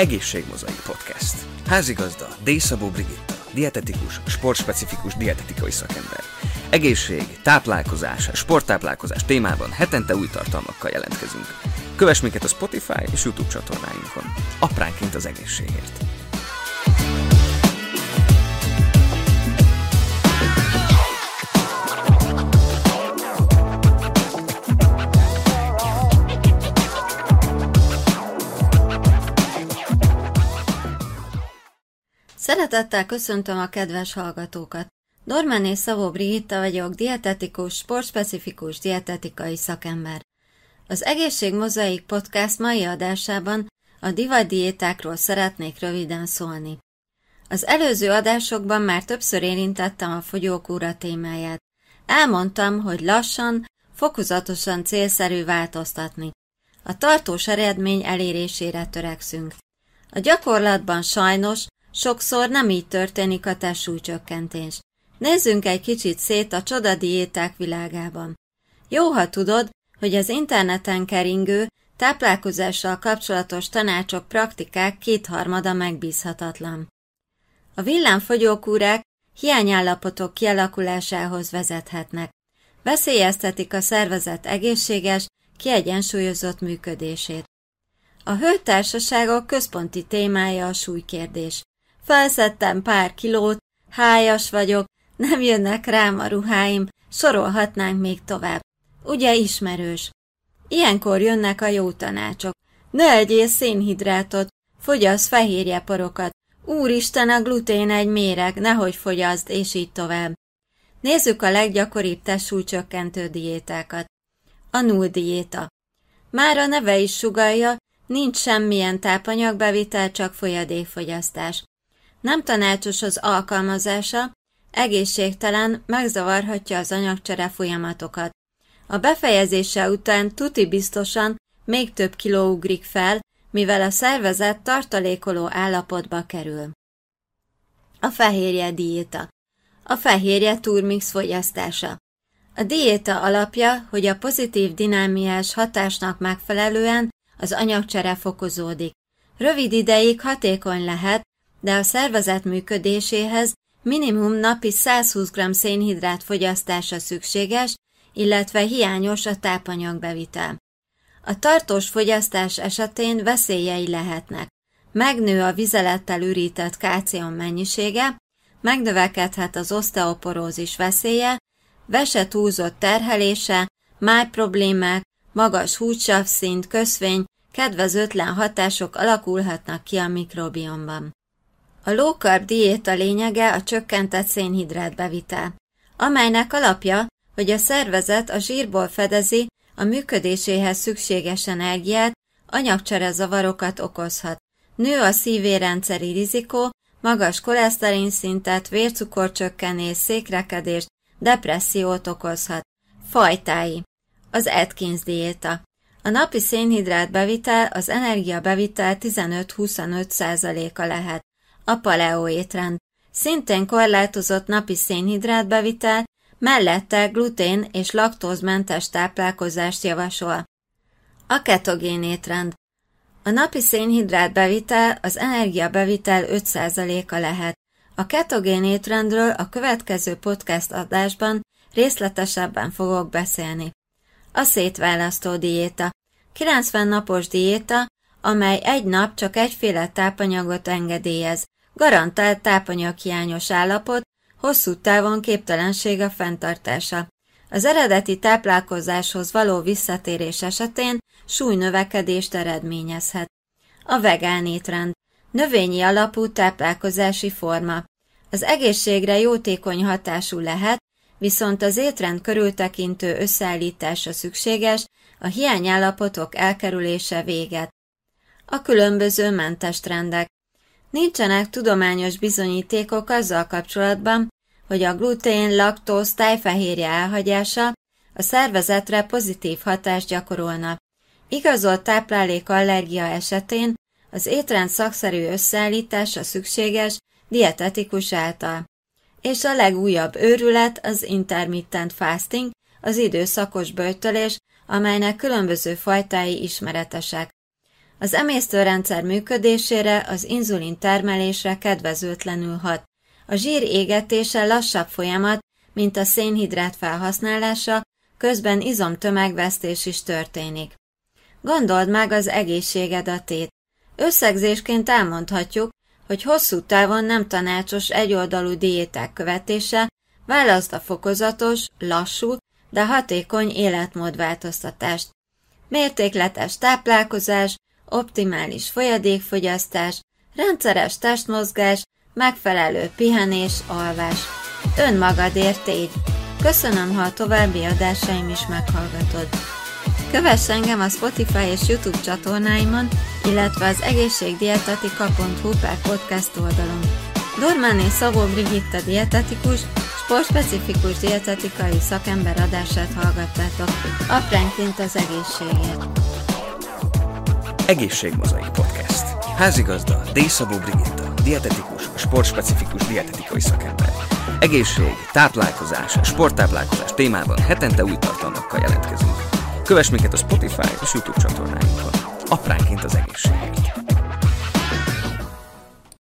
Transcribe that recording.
Egészségmozaik Podcast. Házigazda D. Szabó Brigitta, dietetikus, sportspecifikus dietetikai szakember. Egészség, táplálkozás, sporttáplálkozás témában hetente új tartalmakkal jelentkezünk. Kövess minket a Spotify és YouTube csatornáinkon. Apránként az egészségért. Szeretettel köszöntöm a kedves hallgatókat. Dormáné Szavó Brigitta vagyok, dietetikus, sportspecifikus dietetikai szakember. Az Egészség Mozaik Podcast mai adásában a diétákról szeretnék röviden szólni. Az előző adásokban már többször érintettem a fogyókúra témáját. Elmondtam, hogy lassan, fokozatosan célszerű változtatni. A tartós eredmény elérésére törekszünk. A gyakorlatban sajnos Sokszor nem így történik a testsúlycsökkentés. Nézzünk egy kicsit szét a csoda diéták világában. Jó, ha tudod, hogy az interneten keringő, táplálkozással kapcsolatos tanácsok praktikák kétharmada megbízhatatlan. A villámfogyókúrák hiányállapotok kialakulásához vezethetnek. Veszélyeztetik a szervezet egészséges, kiegyensúlyozott működését. A hőtársaságok központi témája a súlykérdés. Felszedtem pár kilót, hájas vagyok, nem jönnek rám a ruháim, sorolhatnánk még tovább. Ugye ismerős? Ilyenkor jönnek a jó tanácsok. Ne egyél szénhidrátot, fogyasz fehérjeporokat, úristen a glutén egy méreg, nehogy fogyaszd, és így tovább. Nézzük a leggyakoribb testsúlycsökkentő diétákat. A null diéta. Már a neve is sugalja, nincs semmilyen tápanyagbevitel, csak folyadékfogyasztás. Nem tanácsos az alkalmazása, egészségtelen, megzavarhatja az anyagcsere folyamatokat. A befejezése után tuti biztosan még több kiló ugrik fel, mivel a szervezet tartalékoló állapotba kerül. A fehérje diéta A fehérje turmix fogyasztása A diéta alapja, hogy a pozitív dinámiás hatásnak megfelelően az anyagcsere fokozódik. Rövid ideig hatékony lehet, de a szervezet működéséhez minimum napi 120 g szénhidrát fogyasztása szükséges, illetve hiányos a tápanyagbevitel. A tartós fogyasztás esetén veszélyei lehetnek. Megnő a vizelettel ürített kálcium mennyisége, megnövekedhet az oszteoporózis veszélye, vese túlzott terhelése, májproblémák, magas húcsavszint, köszvény, kedvezőtlen hatások alakulhatnak ki a mikrobiomban. A low carb diéta lényege a csökkentett szénhidrát bevitel, amelynek alapja, hogy a szervezet a zsírból fedezi a működéséhez szükséges energiát, anyagcsere zavarokat okozhat. Nő a szívérendszeri rizikó, magas koleszterin szintet, vércukorcsökkenés, székrekedést, depressziót okozhat. Fajtái. Az Atkins diéta. A napi szénhidrát bevitel az energia bevitel 15-25%-a lehet a paleo étrend. Szintén korlátozott napi szénhidrátbevitel, mellette glutén és laktózmentes táplálkozást javasol. A ketogén étrend. A napi szénhidrát bevitel az energiabevitel 5%-a lehet. A ketogén étrendről a következő podcast adásban részletesebben fogok beszélni. A szétválasztó diéta. 90 napos diéta, amely egy nap csak egyféle tápanyagot engedélyez, garantált tápanyaghiányos állapot, hosszú távon képtelenség a fenntartása. Az eredeti táplálkozáshoz való visszatérés esetén súlynövekedést eredményezhet. A vegán étrend. Növényi alapú táplálkozási forma. Az egészségre jótékony hatású lehet, viszont az étrend körültekintő összeállítása szükséges, a hiányállapotok elkerülése véget. A különböző mentes trendek. Nincsenek tudományos bizonyítékok azzal kapcsolatban, hogy a glutén, laktóz, tájfehérje elhagyása a szervezetre pozitív hatást gyakorolna. Igazolt táplálékallergia esetén az étrend szakszerű összeállítása szükséges dietetikus által. És a legújabb őrület az intermittent fasting, az időszakos böjtölés, amelynek különböző fajtái ismeretesek. Az emésztőrendszer működésére, az inzulin termelésre kedvezőtlenül hat. A zsír égetése lassabb folyamat, mint a szénhidrát felhasználása, közben izomtömegvesztés is történik. Gondold meg az egészséged a tét. Összegzésként elmondhatjuk, hogy hosszú távon nem tanácsos egyoldalú diéták követése, válaszd a fokozatos, lassú, de hatékony életmódváltoztatást. Mértékletes táplálkozás, optimális folyadékfogyasztás, rendszeres testmozgás, megfelelő pihenés, alvás. Önmagadért tégy. Köszönöm, ha a további adásaim is meghallgatod. Kövess engem a Spotify és YouTube csatornáimon, illetve az egészségdietetika.hu per podcast oldalon. Dormáné Szabó Brigitta dietetikus, sportspecifikus dietetikai szakember adását hallgattátok, apránként az egészségért. Egészségmozaik Podcast. Házigazda D. Brigitta, dietetikus, sportspecifikus dietetikai szakember. Egészség, táplálkozás, sporttáplálkozás témában hetente új tartalmakkal jelentkezünk. Kövess minket a Spotify és YouTube csatornáinkon. Apránként az egészségért.